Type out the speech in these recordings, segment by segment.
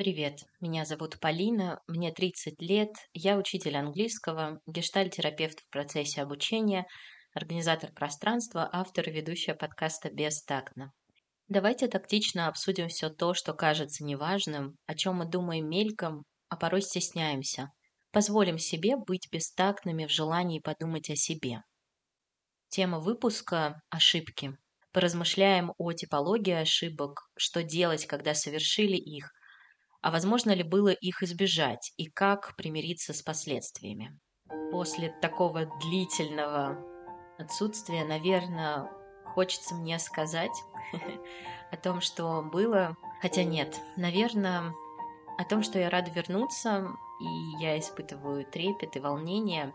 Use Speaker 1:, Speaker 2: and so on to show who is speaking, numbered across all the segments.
Speaker 1: Привет, меня зовут Полина, мне 30 лет, я учитель английского, гештальтерапевт в процессе обучения, организатор пространства, автор и ведущая подкаста «Бестактно». Давайте тактично обсудим все то, что кажется неважным, о чем мы думаем мельком, а порой стесняемся. Позволим себе быть бестактными в желании подумать о себе. Тема выпуска – ошибки. Поразмышляем о типологии ошибок, что делать, когда совершили их, а возможно ли было их избежать и как примириться с последствиями. После такого длительного отсутствия, наверное, хочется мне сказать о том, что было, хотя нет, наверное, о том, что я рада вернуться, и я испытываю трепет и волнение,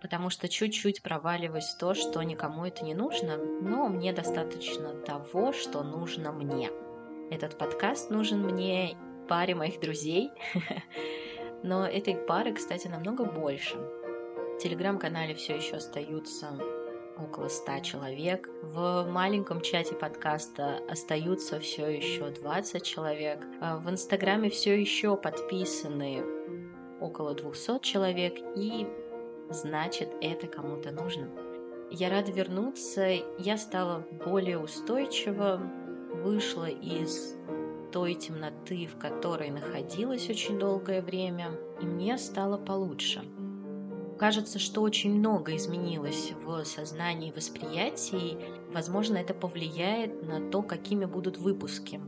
Speaker 1: потому что чуть-чуть проваливаюсь в то, что никому это не нужно, но мне достаточно того, что нужно мне. Этот подкаст нужен мне, паре моих друзей, но этой пары, кстати, намного больше. В телеграм-канале все еще остаются около ста человек. В маленьком чате подкаста остаются все еще 20 человек. А в Инстаграме все еще подписаны около 200 человек, и значит, это кому-то нужно. Я рада вернуться, я стала более устойчива, вышла из той темноты, в которой находилась очень долгое время, и мне стало получше. Кажется, что очень много изменилось в сознании и восприятии. Возможно, это повлияет на то, какими будут выпуски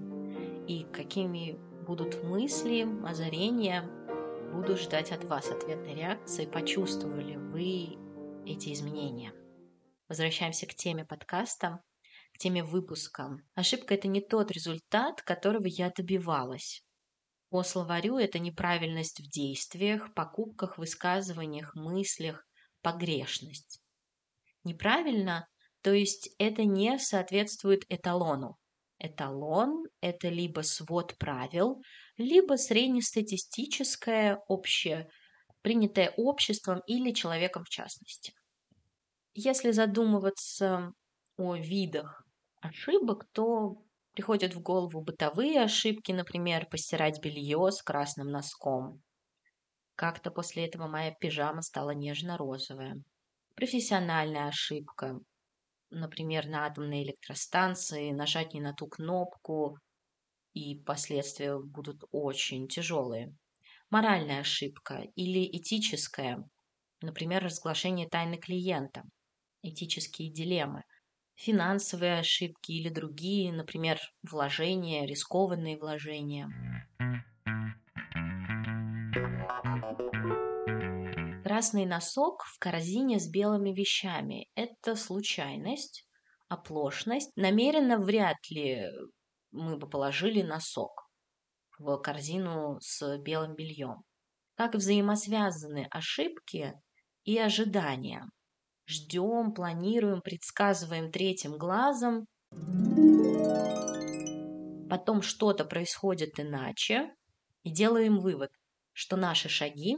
Speaker 1: и какими будут мысли, озарения. Буду ждать от вас ответной реакции, почувствовали вы эти изменения. Возвращаемся к теме подкаста теме выпуска. Ошибка – это не тот результат, которого я добивалась. По словарю это неправильность в действиях, покупках, высказываниях, мыслях, погрешность. Неправильно, то есть это не соответствует эталону. Эталон – это либо свод правил, либо среднестатистическое, общее, принятое обществом или человеком в частности. Если задумываться о видах ошибок, то приходят в голову бытовые ошибки, например, постирать белье с красным носком. Как-то после этого моя пижама стала нежно-розовая. Профессиональная ошибка. Например, на атомной электростанции нажать не на ту кнопку, и последствия будут очень тяжелые. Моральная ошибка или этическая, например, разглашение тайны клиента, этические дилеммы – финансовые ошибки или другие, например, вложения, рискованные вложения. Красный носок в корзине с белыми вещами – это случайность, оплошность. Намеренно вряд ли мы бы положили носок в корзину с белым бельем. Как взаимосвязаны ошибки и ожидания – ждем, планируем, предсказываем третьим глазом. Потом что-то происходит иначе, и делаем вывод, что наши шаги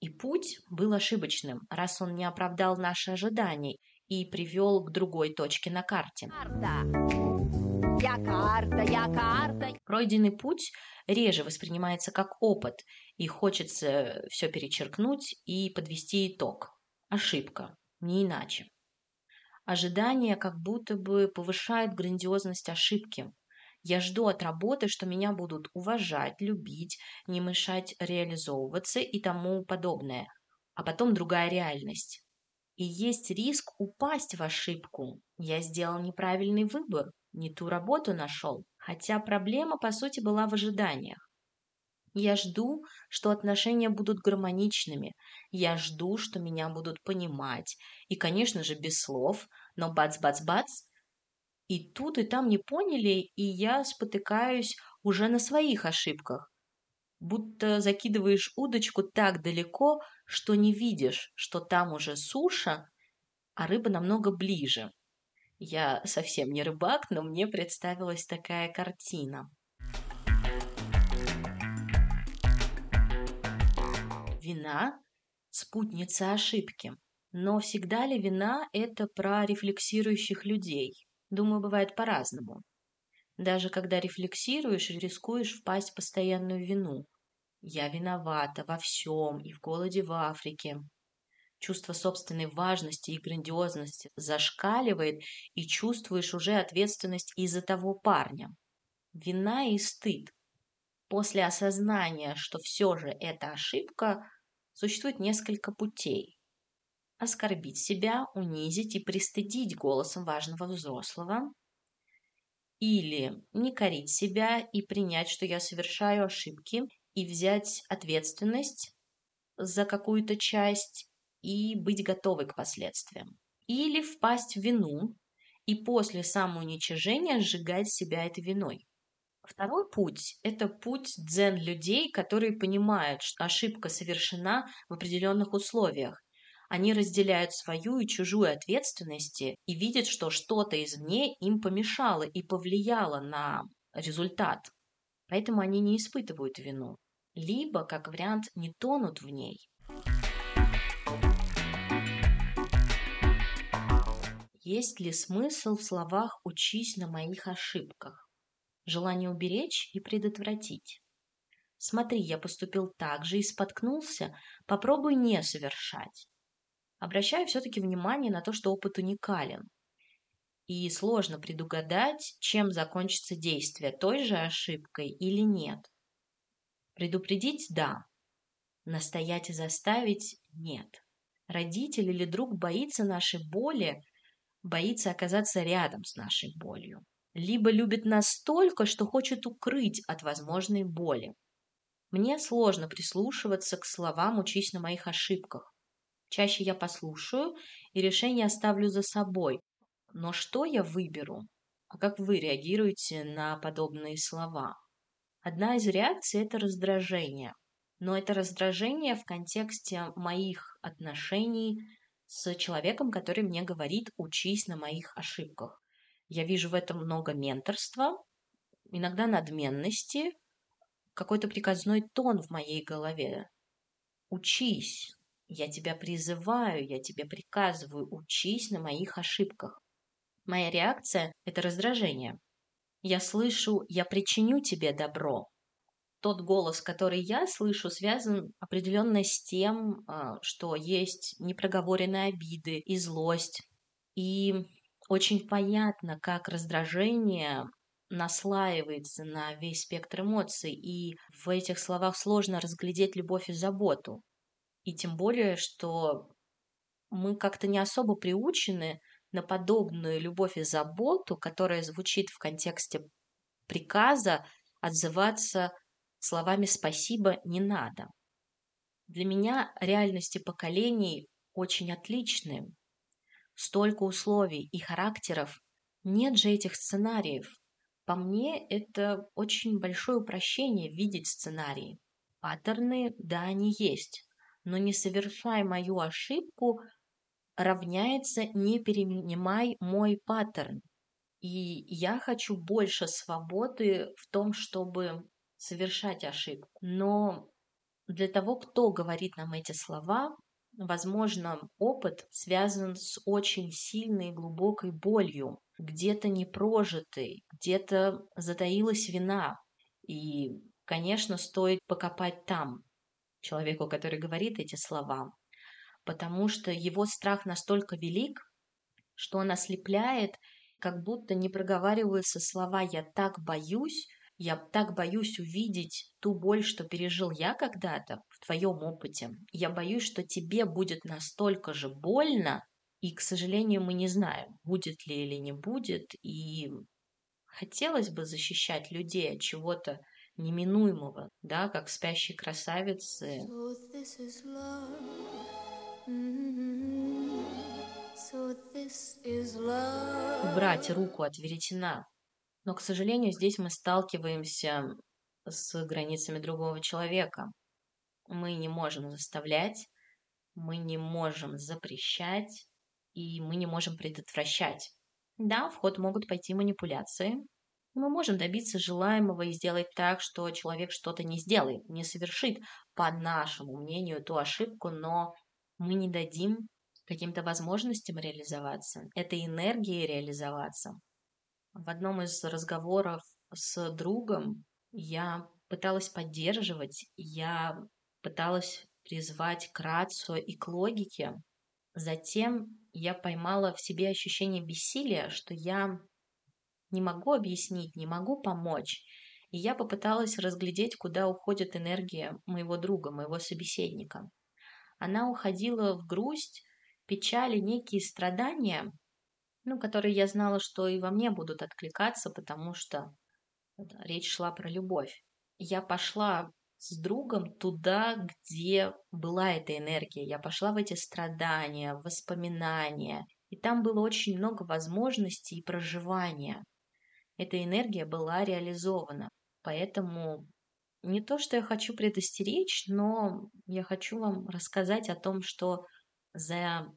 Speaker 1: и путь был ошибочным, раз он не оправдал наши ожидания и привел к другой точке на карте. Я карта, я карта. Пройденный путь реже воспринимается как опыт, и хочется все перечеркнуть и подвести итог. Ошибка не иначе. Ожидание как будто бы повышает грандиозность ошибки. Я жду от работы, что меня будут уважать, любить, не мешать реализовываться и тому подобное. А потом другая реальность. И есть риск упасть в ошибку. Я сделал неправильный выбор, не ту работу нашел. Хотя проблема, по сути, была в ожиданиях. Я жду, что отношения будут гармоничными. Я жду, что меня будут понимать. И, конечно же, без слов, но бац-бац-бац. И тут и там не поняли, и я спотыкаюсь уже на своих ошибках. Будто закидываешь удочку так далеко, что не видишь, что там уже суша, а рыба намного ближе. Я совсем не рыбак, но мне представилась такая картина. Вина – спутница ошибки. Но всегда ли вина – это про рефлексирующих людей? Думаю, бывает по-разному. Даже когда рефлексируешь, рискуешь впасть в постоянную вину. Я виновата во всем и в голоде в Африке. Чувство собственной важности и грандиозности зашкаливает, и чувствуешь уже ответственность из-за того парня. Вина и стыд. После осознания, что все же это ошибка, существует несколько путей. Оскорбить себя, унизить и пристыдить голосом важного взрослого, или не корить себя и принять, что я совершаю ошибки, и взять ответственность за какую-то часть и быть готовой к последствиям. Или впасть в вину и после самоуничижения сжигать себя этой виной. Второй путь – это путь дзен людей, которые понимают, что ошибка совершена в определенных условиях. Они разделяют свою и чужую ответственности и видят, что что-то извне им помешало и повлияло на результат. Поэтому они не испытывают вину. Либо, как вариант, не тонут в ней. Есть ли смысл в словах «учись на моих ошибках»? Желание уберечь и предотвратить. Смотри, я поступил так же и споткнулся, попробуй не совершать. Обращаю все-таки внимание на то, что опыт уникален. И сложно предугадать, чем закончится действие, той же ошибкой или нет. Предупредить – да. Настоять и заставить – нет. Родитель или друг боится нашей боли, боится оказаться рядом с нашей болью. Либо любит настолько, что хочет укрыть от возможной боли. Мне сложно прислушиваться к словам «учись на моих ошибках». Чаще я послушаю и решение оставлю за собой. Но что я выберу? А как вы реагируете на подобные слова? Одна из реакций – это раздражение. Но это раздражение в контексте моих отношений с человеком, который мне говорит «учись на моих ошибках». Я вижу в этом много менторства, иногда надменности, какой-то приказной тон в моей голове. Учись, я тебя призываю, я тебе приказываю, учись на моих ошибках. Моя реакция – это раздражение. Я слышу «я причиню тебе добро». Тот голос, который я слышу, связан определенно с тем, а, что есть непроговоренные обиды и злость. И очень понятно, как раздражение наслаивается на весь спектр эмоций, и в этих словах сложно разглядеть любовь и заботу. И тем более, что мы как-то не особо приучены на подобную любовь и заботу, которая звучит в контексте приказа, отзываться словами «спасибо» не надо. Для меня реальности поколений очень отличны. Столько условий и характеров. Нет же этих сценариев. По мне, это очень большое упрощение видеть сценарии. Паттерны, да, они есть но не совершай мою ошибку равняется не перенимай мой паттерн. И я хочу больше свободы в том, чтобы совершать ошибку. Но для того, кто говорит нам эти слова, возможно, опыт связан с очень сильной глубокой болью, где-то непрожитой, где-то затаилась вина. И, конечно, стоит покопать там, человеку, который говорит эти слова, потому что его страх настолько велик, что он ослепляет, как будто не проговариваются слова «я так боюсь», я так боюсь увидеть ту боль, что пережил я когда-то в твоем опыте. Я боюсь, что тебе будет настолько же больно, и, к сожалению, мы не знаем, будет ли или не будет. И хотелось бы защищать людей от чего-то неминуемого, да, как спящие красавицы. Убрать руку от веретена. Но, к сожалению, здесь мы сталкиваемся с границами другого человека. Мы не можем заставлять, мы не можем запрещать, и мы не можем предотвращать. Да, в ход могут пойти манипуляции, мы можем добиться желаемого и сделать так, что человек что-то не сделает, не совершит, по нашему мнению, ту ошибку, но мы не дадим каким-то возможностям реализоваться, этой энергии реализоваться. В одном из разговоров с другом я пыталась поддерживать, я пыталась призвать к рацию и к логике. Затем я поймала в себе ощущение бессилия, что я не могу объяснить, не могу помочь. И я попыталась разглядеть, куда уходит энергия моего друга, моего собеседника. Она уходила в грусть, печали, некие страдания, ну, которые я знала, что и во мне будут откликаться, потому что речь шла про любовь. Я пошла с другом туда, где была эта энергия. Я пошла в эти страдания, воспоминания. И там было очень много возможностей и проживания. Эта энергия была реализована. Поэтому не то, что я хочу предостеречь, но я хочу вам рассказать о том, что за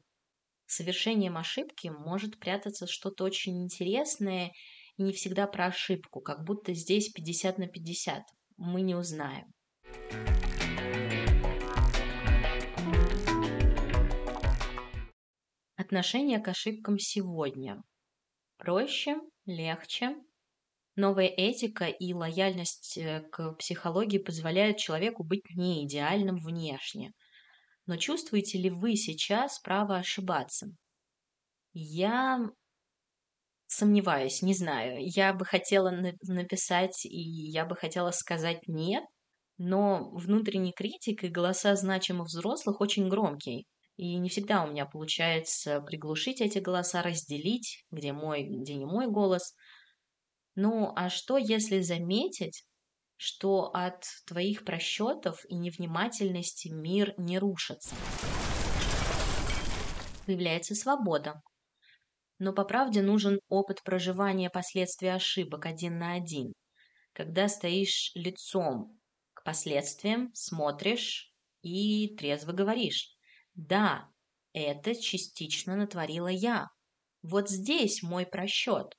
Speaker 1: совершением ошибки может прятаться что-то очень интересное и не всегда про ошибку, как будто здесь 50 на 50. Мы не узнаем. Отношение к ошибкам сегодня. Проще, легче. Новая этика и лояльность э, к психологии позволяют человеку быть не идеальным внешне. Но чувствуете ли вы сейчас право ошибаться? Я сомневаюсь, не знаю. Я бы хотела написать и я бы хотела сказать нет, но внутренний критик и голоса значимых взрослых очень громкие. И не всегда у меня получается приглушить эти голоса, разделить, где мой, где не мой голос. Ну, а что, если заметить, что от твоих просчетов и невнимательности мир не рушится? Появляется свобода. Но по правде нужен опыт проживания последствий ошибок один на один. Когда стоишь лицом к последствиям, смотришь и трезво говоришь. Да, это частично натворила я. Вот здесь мой просчет.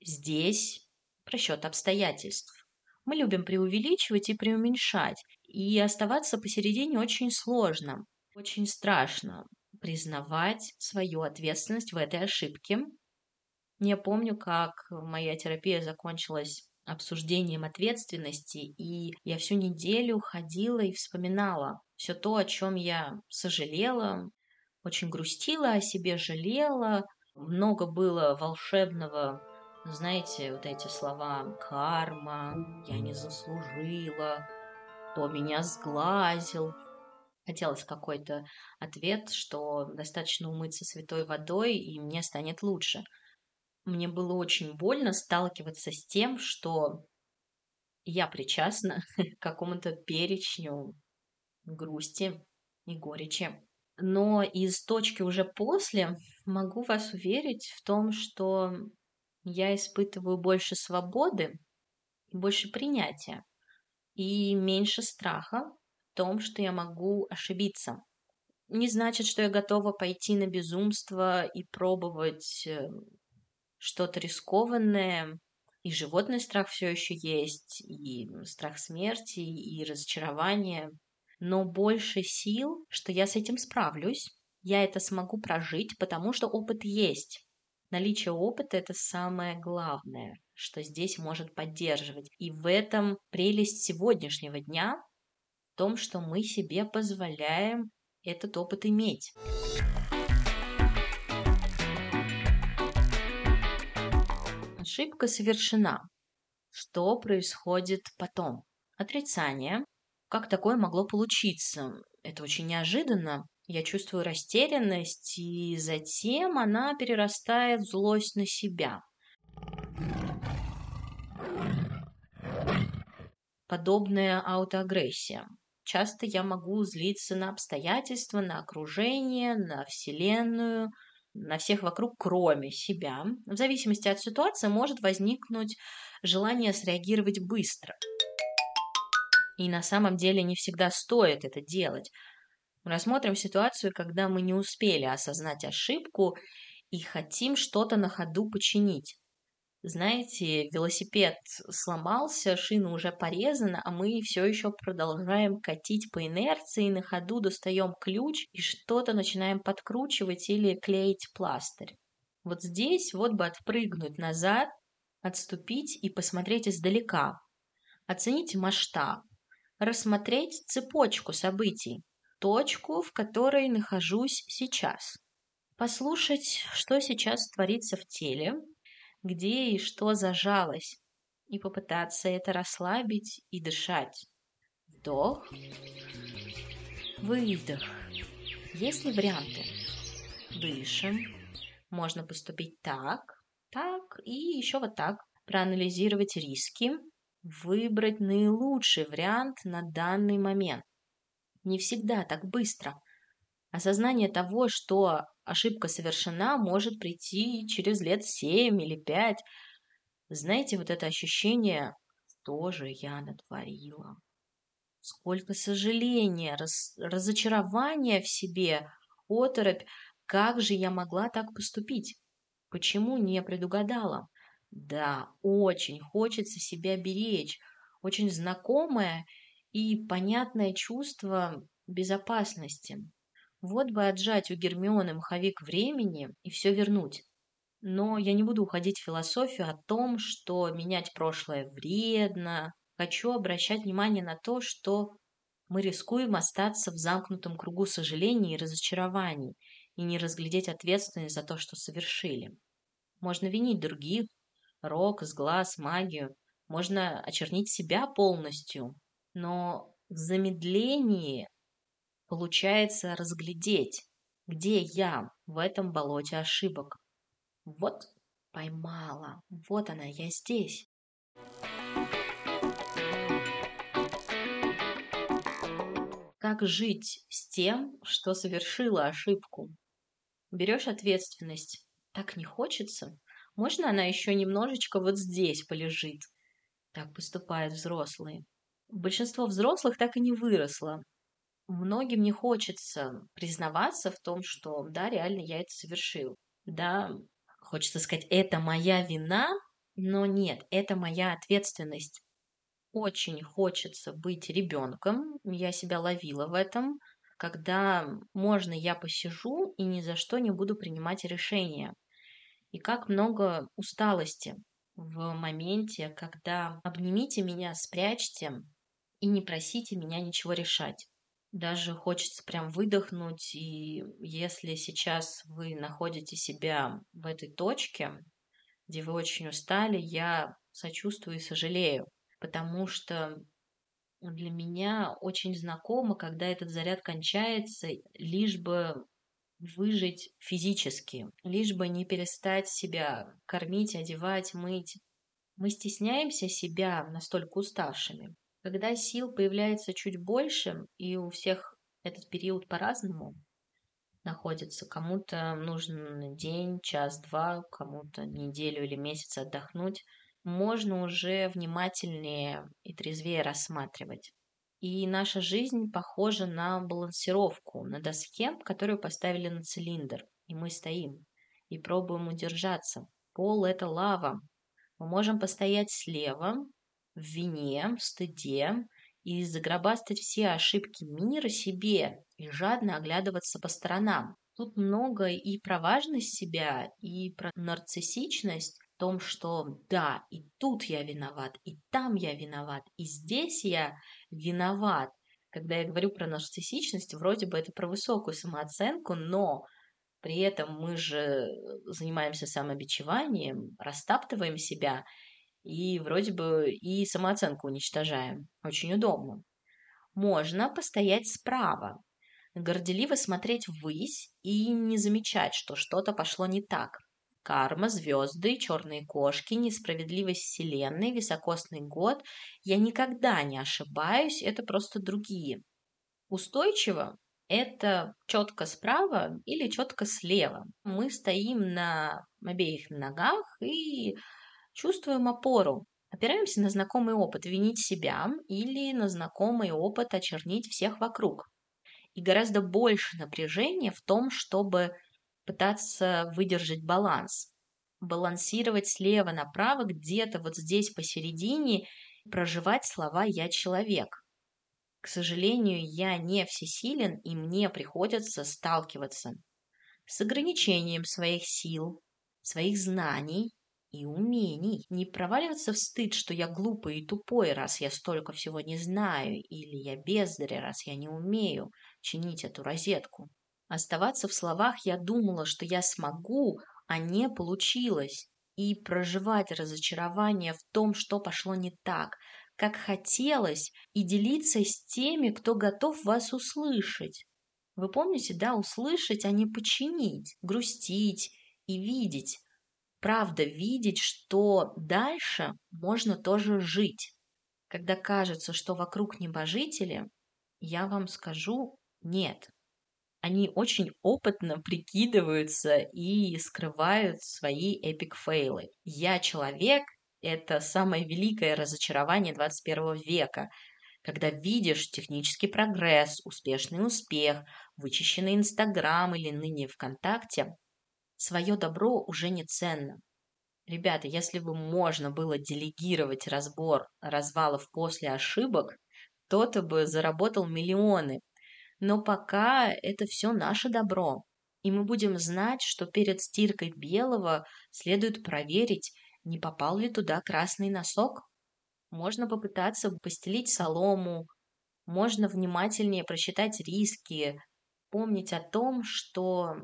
Speaker 1: Здесь просчет обстоятельств. Мы любим преувеличивать и преуменьшать, и оставаться посередине очень сложно, очень страшно признавать свою ответственность в этой ошибке. Я помню, как моя терапия закончилась обсуждением ответственности, и я всю неделю ходила и вспоминала все то, о чем я сожалела, очень грустила о себе, жалела. Много было волшебного, знаете, вот эти слова «карма», «я не заслужила», «кто меня сглазил». Хотелось какой-то ответ, что достаточно умыться святой водой, и мне станет лучше – мне было очень больно сталкиваться с тем, что я причастна к какому-то перечню грусти и горечи. Но из точки уже после могу вас уверить в том, что я испытываю больше свободы, больше принятия и меньше страха в том, что я могу ошибиться. Не значит, что я готова пойти на безумство и пробовать э, что-то рискованное, и животный страх все еще есть, и страх смерти, и разочарование, но больше сил, что я с этим справлюсь, я это смогу прожить, потому что опыт есть. Наличие опыта – это самое главное, что здесь может поддерживать. И в этом прелесть сегодняшнего дня, в том, что мы себе позволяем этот опыт иметь. Ошибка совершена. Что происходит потом? Отрицание. Как такое могло получиться? Это очень неожиданно. Я чувствую растерянность, и затем она перерастает в злость на себя. Подобная аутоагрессия. Часто я могу злиться на обстоятельства, на окружение, на Вселенную – на всех вокруг, кроме себя. В зависимости от ситуации может возникнуть желание среагировать быстро. И на самом деле не всегда стоит это делать. Рассмотрим ситуацию, когда мы не успели осознать ошибку и хотим что-то на ходу починить. Знаете, велосипед сломался, шина уже порезана, а мы все еще продолжаем катить по инерции, на ходу достаем ключ и что-то начинаем подкручивать или клеить пластырь. Вот здесь вот бы отпрыгнуть назад, отступить и посмотреть издалека, оценить масштаб, рассмотреть цепочку событий, точку, в которой нахожусь сейчас, послушать, что сейчас творится в теле, где и что зажалось, и попытаться это расслабить и дышать. Вдох, выдох. Есть ли варианты? Дышим. Можно поступить так, так и еще вот так. Проанализировать риски, выбрать наилучший вариант на данный момент. Не всегда так быстро. Осознание того, что ошибка совершена, может прийти через лет семь или пять. Знаете, вот это ощущение тоже я натворила. Сколько сожаления, раз, разочарования в себе, оторопь, как же я могла так поступить? Почему не предугадала? Да, очень хочется себя беречь, очень знакомое и понятное чувство безопасности. Вот бы отжать у Гермионы маховик времени и все вернуть. Но я не буду уходить в философию о том, что менять прошлое вредно. Хочу обращать внимание на то, что мы рискуем остаться в замкнутом кругу сожалений и разочарований и не разглядеть ответственность за то, что совершили. Можно винить других, рок, сглаз, магию. Можно очернить себя полностью. Но в замедлении получается разглядеть, где я в этом болоте ошибок. Вот поймала, вот она, я здесь. Как жить с тем, что совершила ошибку? Берешь ответственность. Так не хочется. Можно она еще немножечко вот здесь полежит? Так поступают взрослые. Большинство взрослых так и не выросло. Многим не хочется признаваться в том, что да, реально я это совершил. Да, хочется сказать, это моя вина, но нет, это моя ответственность. Очень хочется быть ребенком, я себя ловила в этом, когда можно я посижу и ни за что не буду принимать решения. И как много усталости в моменте, когда обнимите меня, спрячьте и не просите меня ничего решать. Даже хочется прям выдохнуть, и если сейчас вы находите себя в этой точке, где вы очень устали, я сочувствую и сожалею, потому что для меня очень знакомо, когда этот заряд кончается, лишь бы выжить физически, лишь бы не перестать себя кормить, одевать, мыть. Мы стесняемся себя настолько уставшими. Когда сил появляется чуть больше, и у всех этот период по-разному находится, кому-то нужен день, час, два, кому-то неделю или месяц отдохнуть, можно уже внимательнее и трезвее рассматривать. И наша жизнь похожа на балансировку на доске, которую поставили на цилиндр. И мы стоим и пробуем удержаться. Пол – это лава. Мы можем постоять слева, в вине, в стыде и загробастать все ошибки мира себе и жадно оглядываться по сторонам. Тут много и про важность себя, и про нарциссичность, в том, что да, и тут я виноват, и там я виноват, и здесь я виноват. Когда я говорю про нарциссичность, вроде бы это про высокую самооценку, но при этом мы же занимаемся самобичеванием, растаптываем себя и вроде бы и самооценку уничтожаем. Очень удобно. Можно постоять справа, горделиво смотреть ввысь и не замечать, что что-то пошло не так. Карма, звезды, черные кошки, несправедливость вселенной, високосный год. Я никогда не ошибаюсь, это просто другие. Устойчиво – это четко справа или четко слева. Мы стоим на обеих ногах и чувствуем опору. Опираемся на знакомый опыт винить себя или на знакомый опыт очернить всех вокруг. И гораздо больше напряжения в том, чтобы пытаться выдержать баланс, балансировать слева направо, где-то вот здесь посередине, проживать слова «я человек». К сожалению, я не всесилен, и мне приходится сталкиваться с ограничением своих сил, своих знаний и умений. Не проваливаться в стыд, что я глупый и тупой, раз я столько всего не знаю, или я бездарь, раз я не умею чинить эту розетку. Оставаться в словах я думала, что я смогу, а не получилось. И проживать разочарование в том, что пошло не так, как хотелось, и делиться с теми, кто готов вас услышать. Вы помните, да, услышать, а не починить, грустить и видеть. Правда, видеть, что дальше можно тоже жить. Когда кажется, что вокруг небожители, я вам скажу нет. Они очень опытно прикидываются и скрывают свои эпик-фейлы. Я человек — это самое великое разочарование 21 века — когда видишь технический прогресс, успешный успех, вычищенный Инстаграм или ныне ВКонтакте, свое добро уже не ценно. Ребята, если бы можно было делегировать разбор развалов после ошибок, кто-то бы заработал миллионы. Но пока это все наше добро. И мы будем знать, что перед стиркой белого следует проверить, не попал ли туда красный носок. Можно попытаться постелить солому, можно внимательнее просчитать риски, помнить о том, что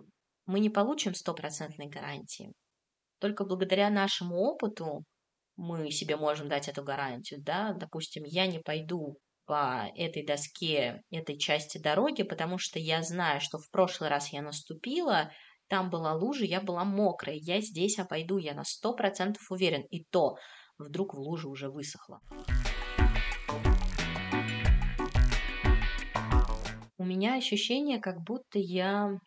Speaker 1: мы не получим стопроцентной гарантии. Только благодаря нашему опыту мы себе можем дать эту гарантию, да, допустим, я не пойду по этой доске, этой части дороги, потому что я знаю, что в прошлый раз я наступила, там была лужа, я была мокрая, я здесь обойду, я на сто процентов уверен. И то вдруг в луже уже высохло. У меня ощущение, как будто я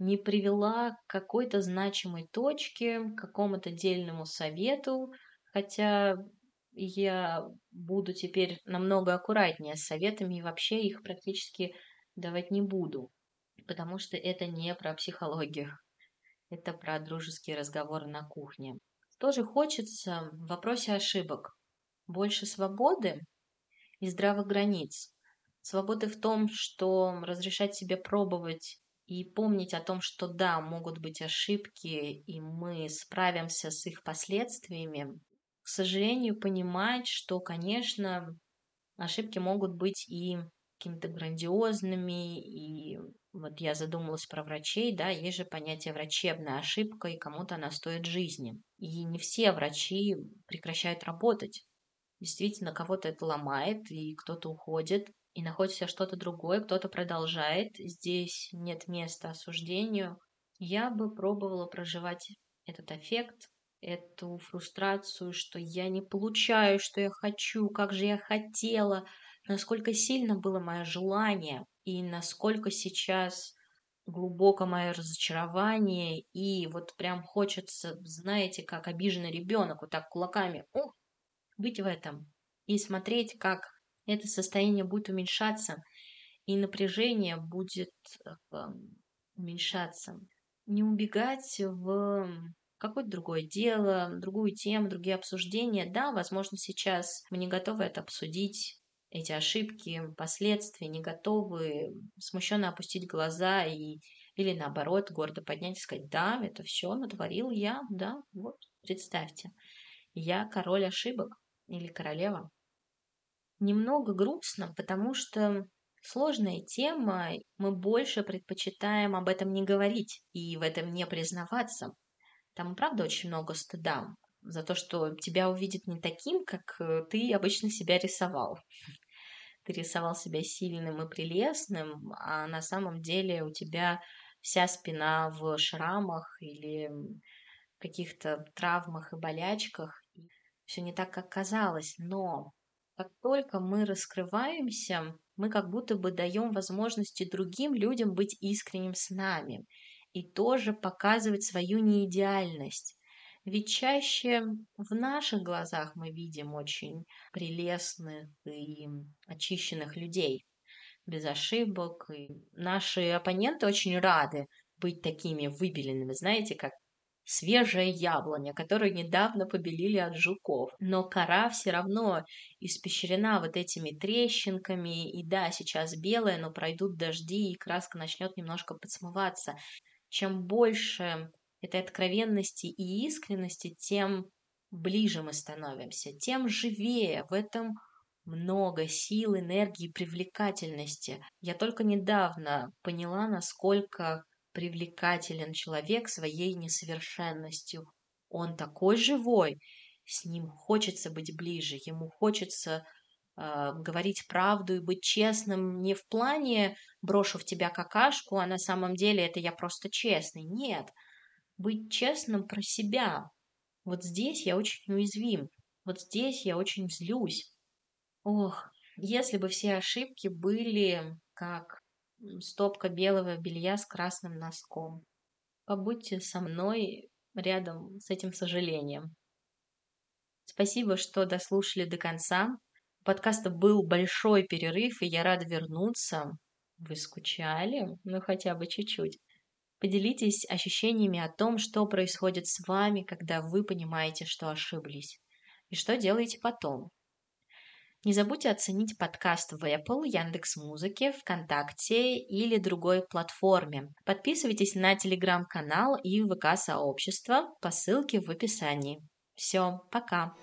Speaker 1: не привела к какой-то значимой точке, к какому-то дельному совету, хотя я буду теперь намного аккуратнее с советами и вообще их практически давать не буду, потому что это не про психологию, это про дружеские разговоры на кухне. Тоже хочется в вопросе ошибок больше свободы и здравых границ. Свободы в том, что разрешать себе пробовать и помнить о том, что да, могут быть ошибки, и мы справимся с их последствиями. К сожалению, понимать, что, конечно, ошибки могут быть и какими-то грандиозными, и вот я задумалась про врачей, да, есть же понятие врачебная ошибка, и кому-то она стоит жизни. И не все врачи прекращают работать. Действительно, кого-то это ломает, и кто-то уходит, и находится что-то другое, кто-то продолжает. Здесь нет места осуждению. Я бы пробовала проживать этот эффект, эту фрустрацию, что я не получаю, что я хочу, как же я хотела, насколько сильно было мое желание и насколько сейчас глубоко мое разочарование, и вот прям хочется, знаете, как обиженный ребенок, вот так кулаками, ух, быть в этом и смотреть, как это состояние будет уменьшаться, и напряжение будет э, уменьшаться. Не убегать в какое-то другое дело, другую тему, другие обсуждения. Да, возможно, сейчас мы не готовы это обсудить, эти ошибки, последствия, не готовы смущенно опустить глаза и или наоборот гордо поднять и сказать, да, это все натворил я, да, вот, представьте, я король ошибок или королева. Немного грустно, потому что сложная тема, мы больше предпочитаем об этом не говорить и в этом не признаваться. Там, правда, очень много стыда за то, что тебя увидят не таким, как э, ты обычно себя рисовал. Ты рисовал себя сильным и прелестным, а на самом деле у тебя вся спина в шрамах или каких-то травмах и болячках. Все не так, как казалось, но как только мы раскрываемся, мы как будто бы даем возможности другим людям быть искренним с нами и тоже показывать свою неидеальность. Ведь чаще в наших глазах мы видим очень прелестных и очищенных людей, без ошибок. И наши оппоненты очень рады быть такими выбеленными, знаете, как свежая яблоня, которую недавно побелили от жуков. Но кора все равно испещрена вот этими трещинками, и да, сейчас белая, но пройдут дожди, и краска начнет немножко подсмываться. Чем больше этой откровенности и искренности, тем ближе мы становимся, тем живее в этом много сил, энергии, привлекательности. Я только недавно поняла, насколько привлекателен человек своей несовершенностью. Он такой живой, с ним хочется быть ближе, ему хочется э, говорить правду и быть честным не в плане брошу в тебя какашку, а на самом деле это я просто честный. Нет, быть честным про себя. Вот здесь я очень уязвим, вот здесь я очень злюсь. Ох, если бы все ошибки были как стопка белого белья с красным носком. Побудьте со мной рядом с этим сожалением. Спасибо, что дослушали до конца. У подкаста был большой перерыв, и я рада вернуться. Вы скучали? Ну, хотя бы чуть-чуть. Поделитесь ощущениями о том, что происходит с вами, когда вы понимаете, что ошиблись. И что делаете потом. Не забудьте оценить подкаст в Apple, Яндекс Музыке, ВКонтакте или другой платформе. Подписывайтесь на телеграм-канал и ВК-сообщество по ссылке в описании. Все, пока!